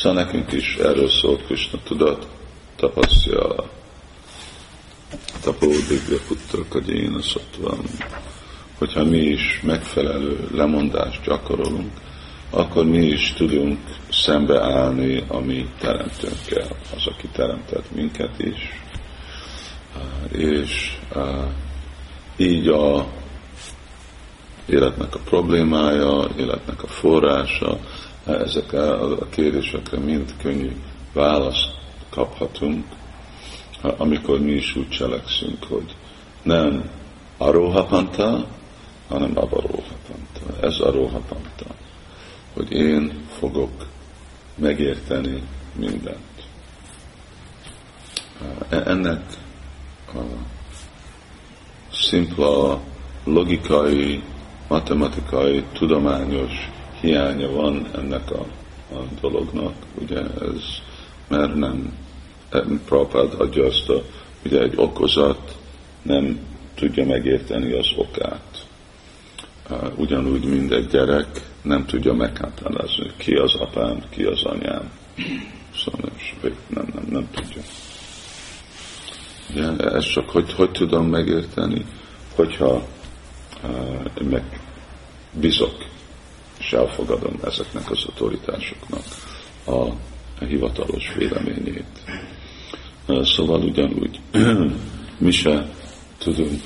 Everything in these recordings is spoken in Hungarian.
Szóval nekünk is erről szól Krishna tudat, tapasztja tapódigya putta kagyéna szatvam, hogyha mi is megfelelő lemondást gyakorolunk, akkor mi is tudunk szembeállni a mi teremtőnkkel, az, aki teremtett minket is. És így a életnek a problémája, életnek a forrása, ezekre a kérdésekre mind könnyű választ kaphatunk, amikor mi is úgy cselekszünk, hogy nem aróhapanta, hanem avaróhapanta. Ez aróhapanta, hogy én fogok megérteni mindent. E-, ennek a szimpla logikai, matematikai, tudományos hiánya van ennek a, a dolognak, ugye ez, mert nem, Prabhupád adja azt a, ugye egy okozat nem tudja megérteni az okát. Ugyanúgy mindegy gyerek nem tudja meghatározni, ki az apám, ki az anyám. Szóval nem, nem, nem, tudja. Ugye, ezt csak hogy, hogy tudom megérteni, hogyha uh, meg bizok és elfogadom ezeknek az autoritásoknak a, hivatalos véleményét. Szóval ugyanúgy mi se tudunk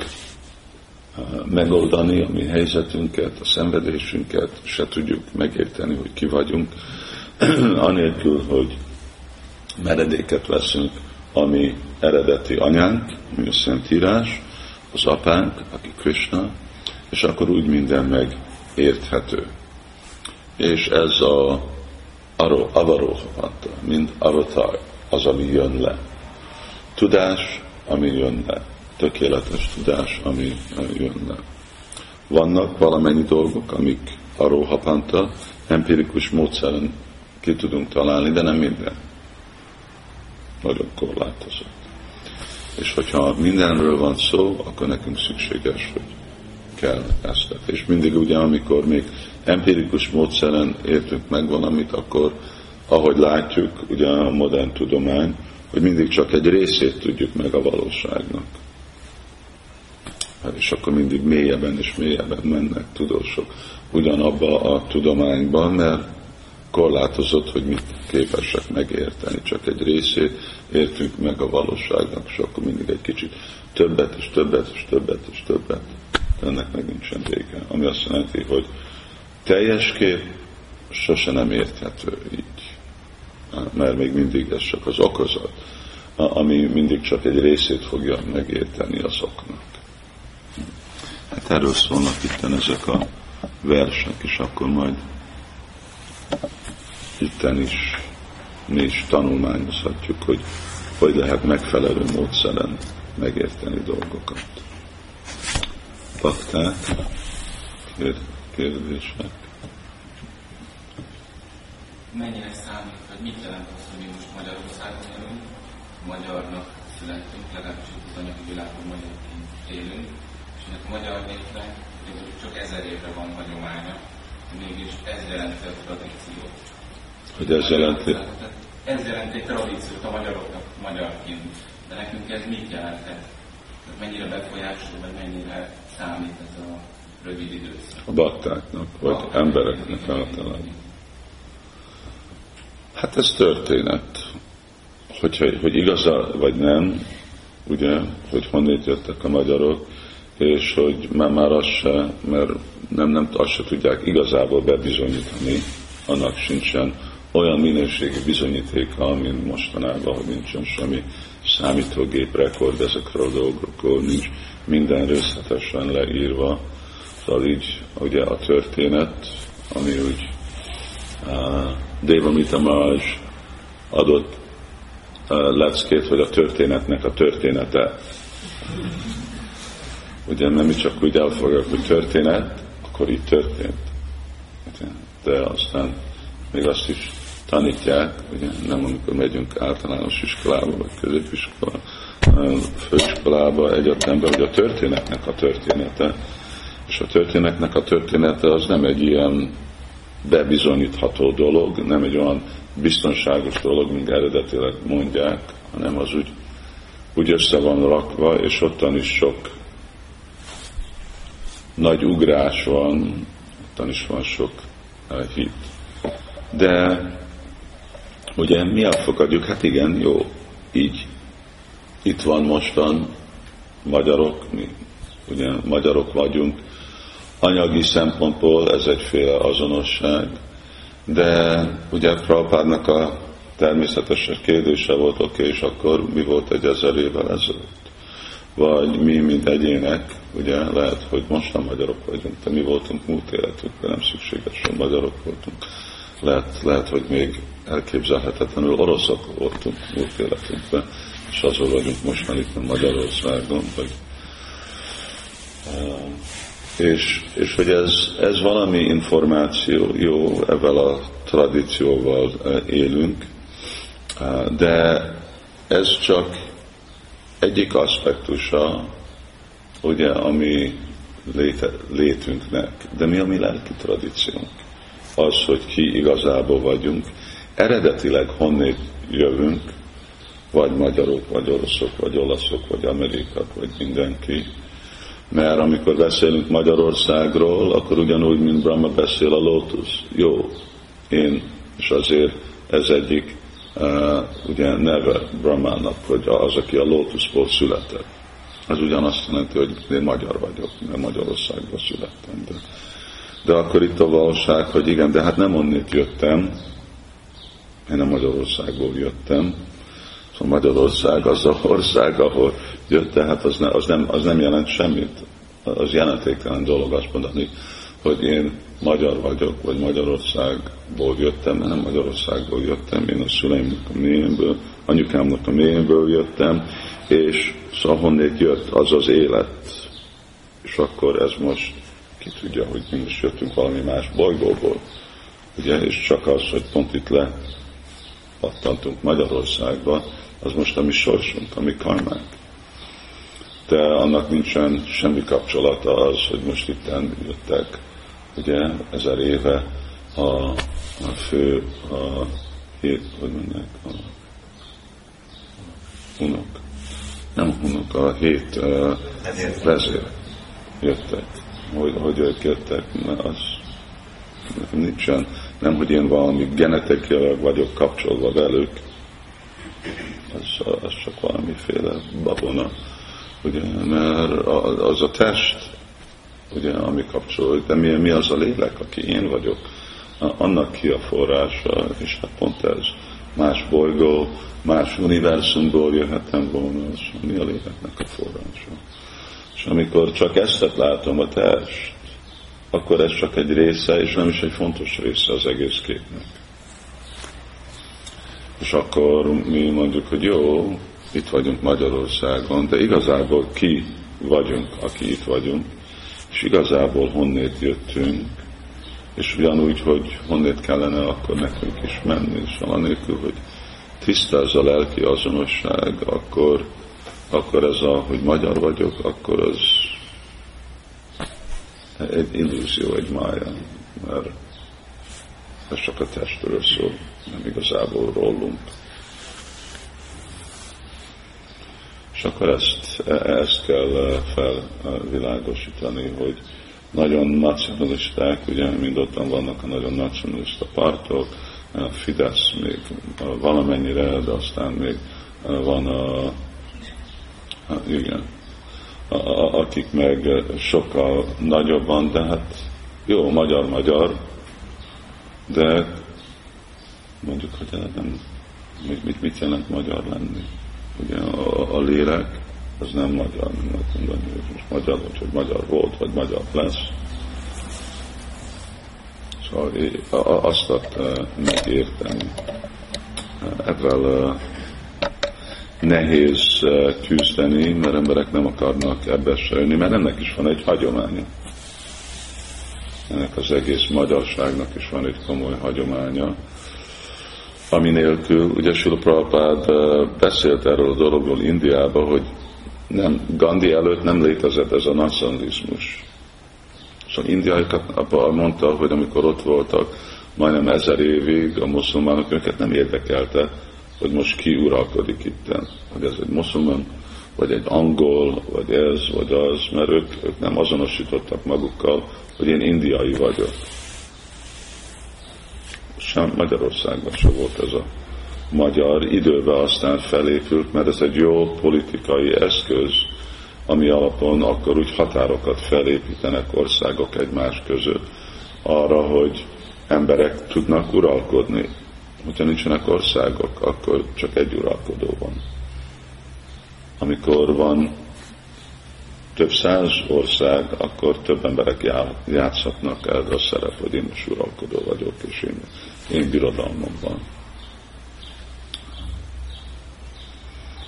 megoldani a mi helyzetünket, a szenvedésünket, se tudjuk megérteni, hogy ki vagyunk, anélkül, hogy meredéket veszünk, ami eredeti anyánk, ami a Szentírás, az apánk, aki Krishna, és akkor úgy minden meg érthető és ez a avaróhapanta, mint avatar, az, ami jön le. Tudás, ami jön le. Tökéletes tudás, ami jön le. Vannak valamennyi dolgok, amik aróhapanta, empirikus módszeren ki tudunk találni, de nem minden. Nagyon korlátozott. És hogyha mindenről van szó, akkor nekünk szükséges, hogy kell ezt. És mindig ugye, amikor még empirikus módszeren értünk meg valamit, akkor ahogy látjuk, ugye a modern tudomány, hogy mindig csak egy részét tudjuk meg a valóságnak. Hát és akkor mindig mélyebben és mélyebben mennek tudósok ugyanabba a tudományban, mert korlátozott, hogy mit képesek megérteni. Csak egy részét értünk meg a valóságnak, és akkor mindig egy kicsit többet és többet és többet és többet. Ennek meg nincsen vége. Ami azt jelenti, hogy teljes kép sose nem érthető így, mert még mindig ez csak az okozat, ami mindig csak egy részét fogja megérteni az oknak. Hát erről szólnak itt ezek a versek, és akkor majd itten is mi is tanulmányozhatjuk, hogy hogy lehet megfelelő módszeren megérteni dolgokat. Bakták, kérdések. Mennyire számít, hogy mit jelent az, hogy mi most Magyarországon élünk, magyarnak születtünk, legalábbis itt az anyagi világban magyarként élünk, és ennek a magyar népnek csak ezer évre van hagyománya, mégis ez jelenti a tradíciót. Hogy ez jelenti? Ez jelenti a tradíciót a magyaroknak magyarként. De nekünk ez mit jelentett? Mennyire befolyásol, vagy mennyire számít ez a rövid időszak. A baktáknak, vagy a embereknek általában. Hát ez történet. Hogyha, hogy igaza vagy nem, ugye, hogy honnét jöttek a magyarok, és hogy már, már azt se, mert nem, nem, azt se tudják igazából bebizonyítani, annak sincsen olyan minőségi bizonyítéka, mint mostanában, hogy nincsen semmi számítógép rekord ezekről a dolgokról, nincs minden részletesen leírva, Szóval így ugye a történet, ami úgy uh, Devamita Maraj adott uh, leckét, hogy a történetnek a története. Ugye nem csak úgy elfogadjuk, hogy történet, akkor így történt. De aztán még azt is tanítják, ugye nem amikor megyünk általános iskolába, vagy középiskolába, főiskolába, egyetembe, hogy a történetnek a története, és a történetnek a története az nem egy ilyen bebizonyítható dolog, nem egy olyan biztonságos dolog, mint eredetileg mondják, hanem az úgy, úgy össze van rakva, és ottan is sok nagy ugrás van, ottan is van sok uh, hit. De ugye mi elfogadjuk, hát igen, jó, így itt van mostan magyarok, mi ugye magyarok vagyunk, anyagi szempontból ez egyféle azonosság, de ugye Prabhupádnak a természetes kérdése volt, oké, okay, és akkor mi volt egy ezer évvel ezelőtt? Vagy mi, mint egyének, ugye lehet, hogy most nem magyarok vagyunk, de mi voltunk múlt életünkben, nem szükséges, hogy magyarok voltunk. Lehet, lehet, hogy még elképzelhetetlenül oroszok voltunk múlt életünkben, és azon vagyunk most már itt Magyarországon, vagy és, és hogy ez, ez valami információ, jó, ezzel a tradícióval élünk, de ez csak egyik aspektusa, ugye, ami léte, létünknek. De mi a mi lelki tradíciónk? Az, hogy ki igazából vagyunk. Eredetileg honnét jövünk, vagy magyarok, vagy oroszok, vagy olaszok, vagy amerikak, vagy mindenki, mert amikor beszélünk Magyarországról, akkor ugyanúgy, mint Brahma beszél a lótusz. Jó, én, és azért ez egyik uh, ugye neve Brahmának, hogy az, aki a lótuszból született. Ez ugyanazt jelenti, hogy én magyar vagyok, mert Magyarországban születtem. De, de akkor itt a valóság, hogy igen, de hát nem onnét jöttem, én nem Magyarországból jöttem, Szóval Magyarország az a ország, ahol jött, tehát az, ne, az, nem, az nem jelent semmit. Az jelentéktelen dolog azt mondani, hogy én magyar vagyok, vagy Magyarországból jöttem, nem Magyarországból jöttem, én a szüleimnek a mélyemből, anyukámnak a mélyemből jöttem, és szóval honnét jött az az élet. És akkor ez most, ki tudja, hogy mi most jöttünk valami más bolygóból. Ugye, és csak az, hogy pont itt le pattantunk Magyarországba, az most a mi sorsunk, a mi karmánk. De annak nincsen semmi kapcsolata az, hogy most itt jöttek, ugye, ezer éve a, a fő, a hét, hogy mondják, a unok. Nem a unok, a hét uh, vezér jöttek. Hogy, hogy ők jöttek, mert az nincsen, nem, hogy én valami genetikailag vagyok kapcsolva velük, az, az csak valamiféle babona, ugye, mert az a test, ugye, ami kapcsolódik, de mi, mi az a lélek, aki én vagyok, annak ki a forrása, és hát pont ez, más bolygó, más univerzumból jöhetem volna, az mi a léleknek a forrása. És amikor csak ezt látom a test, akkor ez csak egy része, és nem is egy fontos része az egész képnek. És akkor mi mondjuk, hogy jó, itt vagyunk Magyarországon, de igazából ki vagyunk, aki itt vagyunk, és igazából honnét jöttünk, és ugyanúgy, hogy honnét kellene akkor nekünk is menni, és anélkül, hogy tiszta ez a lelki azonosság, akkor, akkor ez a, hogy magyar vagyok, akkor az egy illúzió, egy mája, mert ez csak a testről szól, nem igazából rólunk. És akkor ezt, ezt kell felvilágosítani, hogy nagyon nacionalisták, ugye mind ottan vannak a nagyon nacionalista pártok, a Fidesz még valamennyire, de aztán még van a, a igen, a, a, akik meg sokkal nagyobban, de hát jó, magyar-magyar, de mondjuk, hogy nem, mit, mit jelent magyar lenni? Ugye a, a lélek az nem magyar, nem mondani, hogy most magyar vagy, hogy magyar volt, vagy magyar lesz. Szóval azt megérteni ebben nehéz küzdeni, mert emberek nem akarnak ebbe se jönni, mert ennek is van egy hagyománya ennek az egész magyarságnak is van egy komoly hagyománya, ami nélkül, ugye Sula Prabhupád beszélt erről a dologról Indiába, hogy nem, Gandhi előtt nem létezett ez a nacionalizmus. Szóval indiaiakat abban mondta, hogy amikor ott voltak majdnem ezer évig a muszlimánok őket nem érdekelte, hogy most ki uralkodik itten. Hogy ez egy muszlimán, vagy egy angol, vagy ez, vagy az, mert ők, ők nem azonosítottak magukkal, hogy én indiai vagyok. Sem Magyarországban sem volt ez a magyar időben aztán felépült, mert ez egy jó politikai eszköz, ami alapon akkor úgy határokat felépítenek országok egymás között arra, hogy emberek tudnak uralkodni. Hogyha nincsenek országok, akkor csak egy uralkodó van. Amikor van több száz ország, akkor több emberek játszhatnak el a szerep, hogy én most uralkodó vagyok, és én, én birodalmam van.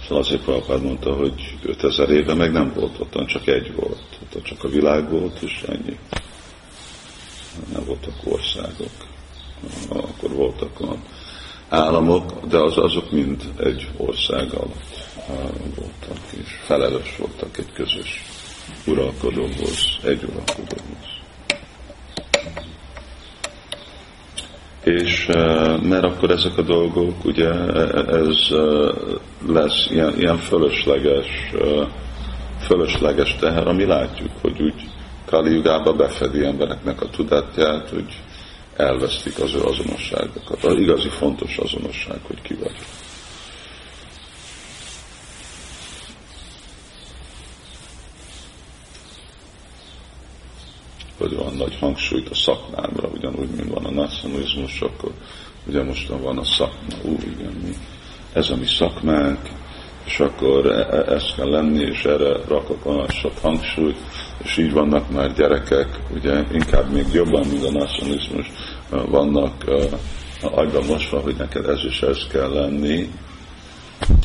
Szóval azért Prabhupád mondta, hogy 5000 éve meg nem volt ott, csak egy volt. Ott csak a világ volt, és ennyi. Nem voltak országok. Akkor voltak a államok, de az, azok mind egy ország alatt voltak, és felelős voltak egy közös uralkodóhoz, egy uralkodóhoz. És mert akkor ezek a dolgok, ugye ez lesz ilyen, ilyen fölösleges, fölösleges teher, ami látjuk, hogy úgy Kali befedi embereknek a tudatját, hogy elvesztik az ő azonosságokat. Az igazi fontos azonosság, hogy ki vagy. Hogy van nagy hangsúlyt a szakmámra, ugyanúgy, mint van a nacionalizmus, akkor ugye mostan van a szakma, ú, igen, mi, ez a mi szakmánk, és akkor e, e, ez kell lenni, és erre rakok olyan sok hangsúlyt, és így vannak már gyerekek, ugye inkább még jobban, mint a nacionalizmus, vannak agyban mosva, hogy neked ez is ez kell lenni,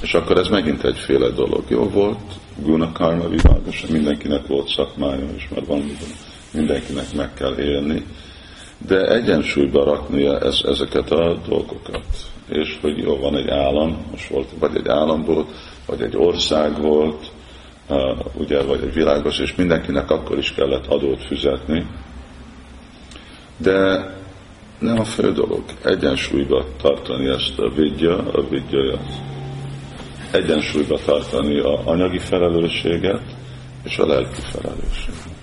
és akkor ez megint egyféle dolog. Jó volt, Guna Karma világosan, mindenkinek volt szakmája, és már van mindenkinek meg kell élni, de egyensúlyba raknia ez, ezeket a dolgokat. És hogy jó, van egy állam, most volt, vagy egy állam volt, vagy egy ország volt, ugye, vagy egy világos, és mindenkinek akkor is kellett adót fizetni, de nem a fő dolog. Egyensúlyba tartani ezt a vidya, a vidya egyensúlyba tartani a anyagi felelősséget és a lelki felelősséget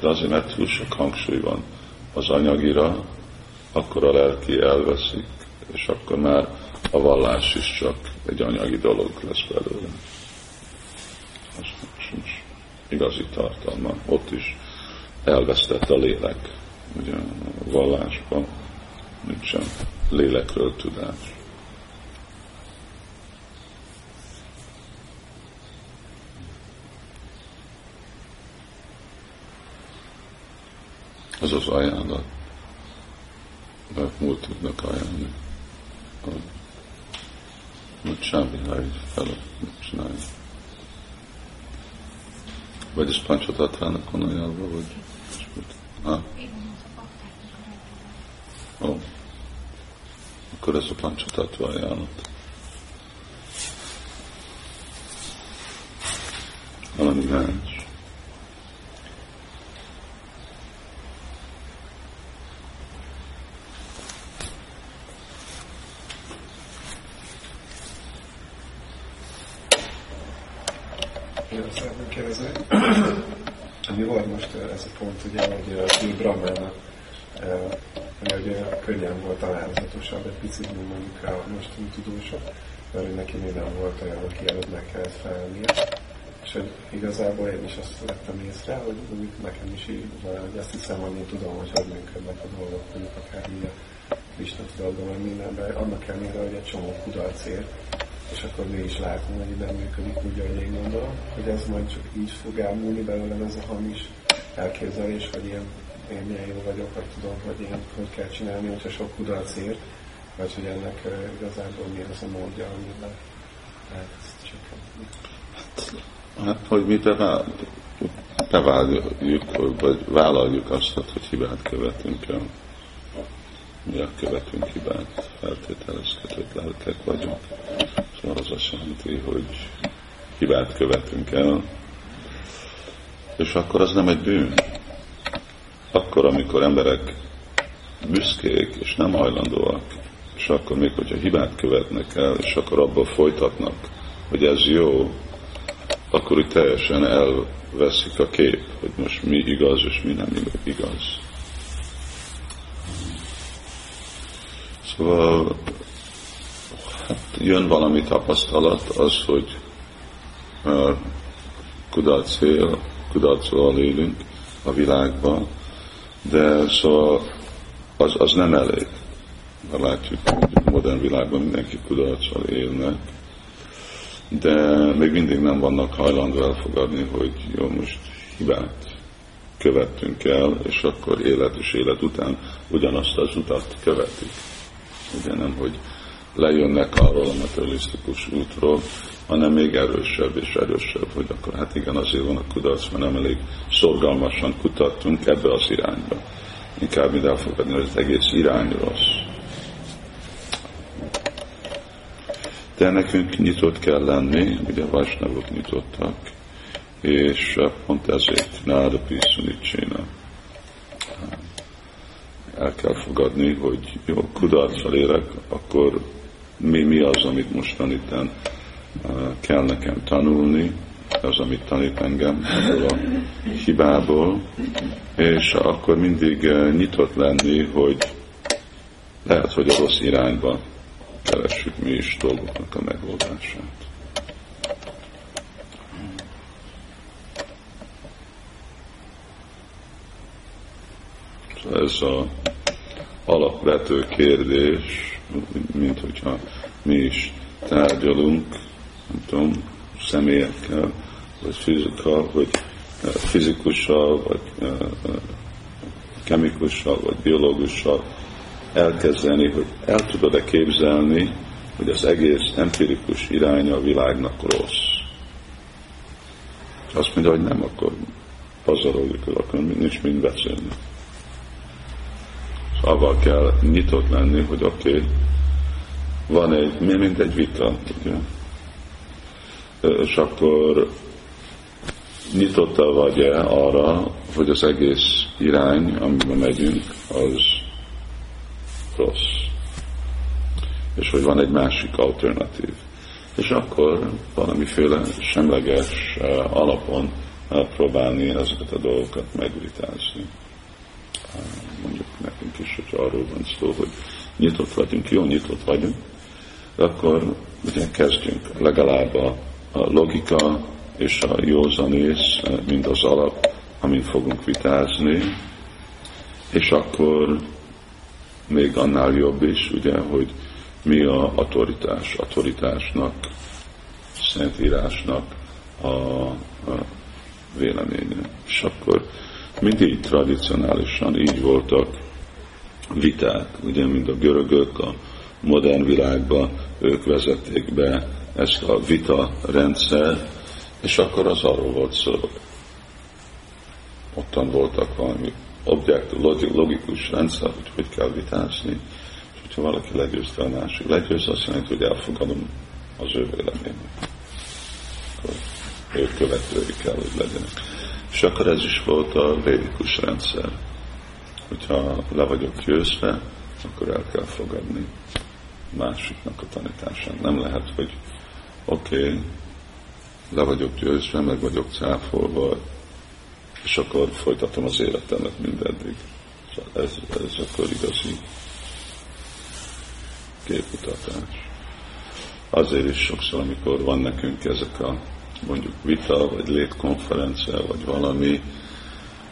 de azért, mert túl sok hangsúly van az anyagira, akkor a lelki elveszik, és akkor már a vallás is csak egy anyagi dolog lesz belőle. Az nincs igazi tartalma. Ott is elvesztett a lélek. Ugye a vallásban nincsen lélekről tudás. Az az ajánlat, mert múlt tudnak ajánlani. Hogy semmi, egy fel csinálja. Vagy ez pancsatatrának van ajánlva, vagy ha? Ó. Akkor ez a pancsatatva ajánlat. Valami más. Ugye, hogy a Brahmának hogy könnyen volt találatosabb egy picit, mint mondjuk a mostani tudósok, mert neki nem volt olyan, aki előtt meg kellett felelnie. És hogy igazából én is azt vettem észre, hogy nekem is így hogy azt hiszem, hogy én tudom, hogy hogy működnek a dolgok, mondjuk akár így a Krishna tudatban, vagy mindenben, annak ellenére, hogy egy csomó kudarc ér, és akkor mi is látunk, hogy nem működik úgy, ahogy én gondolom, hogy ez majd csak így fog elmúlni belőlem ez a hamis elképzelés, hogy én, én milyen jó vagyok, vagy tudom, hogy én hogy kell csinálni, hogyha sok kudarc ér, vagy hogy ennek igazából mi az a módja, amiben lehet ezt csökkenteni. Hát, hogy mi bevállaljuk, vagy vállaljuk azt, hogy hibát követünk el. Mi a követünk hibát, feltételezhetett lelkek vagyunk. Szóval az azt jelenti, hogy hibát követünk el, és akkor az nem egy bűn. Akkor, amikor emberek büszkék, és nem hajlandóak, és akkor még, hogyha hibát követnek el, és akkor abból folytatnak, hogy ez jó, akkor úgy teljesen elveszik a kép, hogy most mi igaz, és mi nem igaz. Szóval hát jön valami tapasztalat, az, hogy uh, kudarcél, kudarcol élünk a világban, de szóval az, az nem elég. Ha látjuk, hogy a modern világban mindenki kudarccal élnek, de még mindig nem vannak hajlandó elfogadni, hogy jó, most hibát követtünk el, és akkor élet és élet után ugyanazt az utat követik. Ugye nem, hogy lejönnek arról a materialisztikus útról, hanem még erősebb és erősebb, hogy akkor hát igen, azért van a kudarc, mert nem elég szorgalmasan kutattunk ebbe az irányba. Inkább mint elfogadni, hogy az egész irány rossz. De nekünk nyitott kell lenni, ugye Vasnavok nyitottak, és pont ezért Náda Piszunicsina el kell fogadni, hogy jó, kudarccal érek, akkor mi, mi az, amit most tanítani kell nekem tanulni, az, amit tanít engem a hibából, és akkor mindig nyitott lenni, hogy lehet, hogy a rossz irányba keressük mi is dolgoknak a megoldását. Szóval ez a alapvető kérdés, mint hogyha mi is tárgyalunk, nem tudom, személyekkel, vagy fizika, vagy eh, fizikussal, vagy eh, eh, kemikussal, vagy biológussal elkezdeni, hogy el tudod-e képzelni, hogy az egész empirikus iránya a világnak rossz. És azt mondja, hogy nem, akkor pazaroljuk, akkor nincs mind beszélni. Avval kell nyitott lenni, hogy oké, okay, van egy, mi mint egy vita, ugye? És akkor nyitotta vagy-e arra, hogy az egész irány, amiben megyünk, az rossz. És hogy van egy másik alternatív. És akkor valamiféle semleges alapon próbálni ezeket a dolgokat megvitázni nekünk is, hogy arról van szó, hogy nyitott vagyunk, jó nyitott vagyunk, akkor ugye kezdjünk legalább a, a logika és a józanész, mind az alap, amin fogunk vitázni, és akkor még annál jobb is, ugye, hogy mi a autoritás, autoritásnak, szentírásnak a, a véleménye. És akkor mindig tradicionálisan így voltak viták, ugye, mint a görögök a modern világban, ők vezették be ezt a vita rendszer, és akkor az arról volt szó. Ottan voltak valami objekt, logikus rendszer, hogy hogy kell vitázni, és hogyha valaki legyőzte a másik, legyőzte azt jelenti, hogy elfogadom az ő véleményét. Akkor ő követői kell, hogy legyenek. És akkor ez is volt a védikus rendszer. Hogyha le vagyok győzve, akkor el kell fogadni másiknak a tanítását. Nem lehet, hogy oké, okay, le vagyok győzve, meg vagyok cáfolva, és akkor folytatom az életemet mindeddig. Szóval ez, ez akkor igazi képutatás. Azért is sokszor, amikor van nekünk ezek a mondjuk vita, vagy létkonferencia, vagy valami,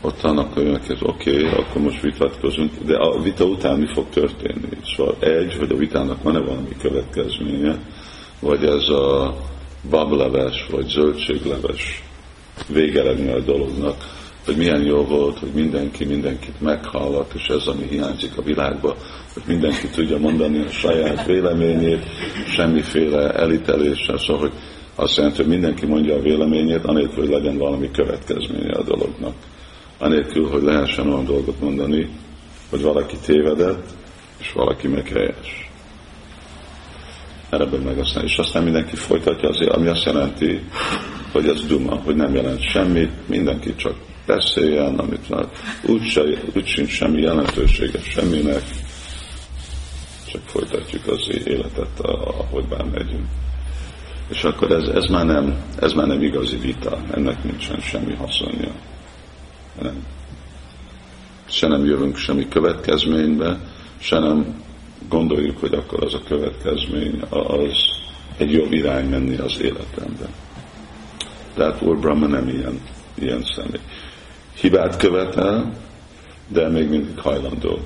ott annak olyanok, hogy oké, okay, akkor most vitatkozunk, de a vita után mi fog történni? Szóval egy, hogy a vitának van-e valami következménye, vagy ez a bableves, vagy zöldségleves végeredmény a dolognak, hogy milyen jó volt, hogy mindenki mindenkit meghallgat, és ez, ami hiányzik a világba, hogy mindenki tudja mondani a saját véleményét, semmiféle elíteléssel, szóval, hogy azt jelenti, hogy mindenki mondja a véleményét, anélkül, hogy legyen valami következménye a dolognak. Anélkül, hogy lehessen olyan dolgot mondani, hogy valaki tévedett, és valaki meg helyes. Erre meg aztán, és aztán mindenki folytatja azért, ami azt jelenti, hogy ez duma, hogy nem jelent semmit, mindenki csak beszéljen, amit már úgy, se, úgy sincs semmi jelentősége semminek, csak folytatjuk az életet, ahogy bár megyünk. És akkor ez, ez, már nem, ez már nem igazi vita, ennek nincsen semmi haszonja. Nem. Se nem jövünk semmi következménybe, se nem gondoljuk, hogy akkor az a következmény az egy jobb irány menni az életemben. Tehát Úr Brahma nem ilyen, ilyen személy. Hibát követel, de még mindig hajlandó,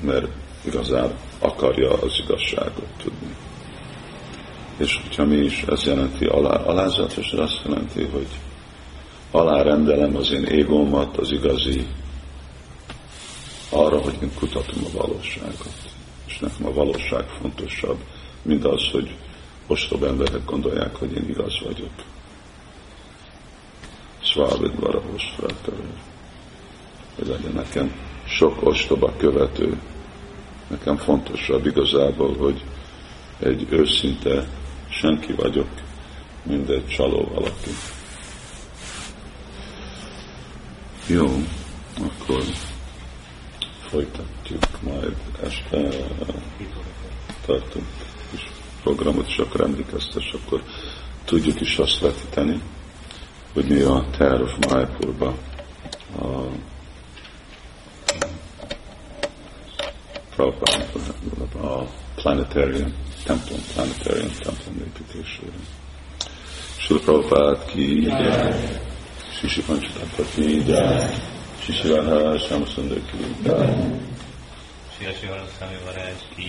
mert igazán akarja az igazságot tudni. És hogyha mi is, ez jelenti alá, alázatos, az azt jelenti, hogy alárendelem az én égómat, az igazi, arra, hogy én kutatom a valóságot. És nekem a valóság fontosabb, mint az, hogy ostob emberek gondolják, hogy én igaz vagyok. Svávid Varahos hogy legyen nekem sok ostoba követő. Nekem fontosabb igazából, hogy egy őszinte senki vagyok, mint egy csaló valaki. Jó, akkor folytatjuk majd este. Tartunk kis programot, és akkor emlékeztes, akkor tudjuk is azt vetíteni, hogy mi a terv Májpurba a a planetarium templom, planetarium templom építésére. Sula Prabhupád ki? Jai, Sisi Pancsatapa ki jai, Sisi Radha Shamsundar ki jai. Swami Maharaj ki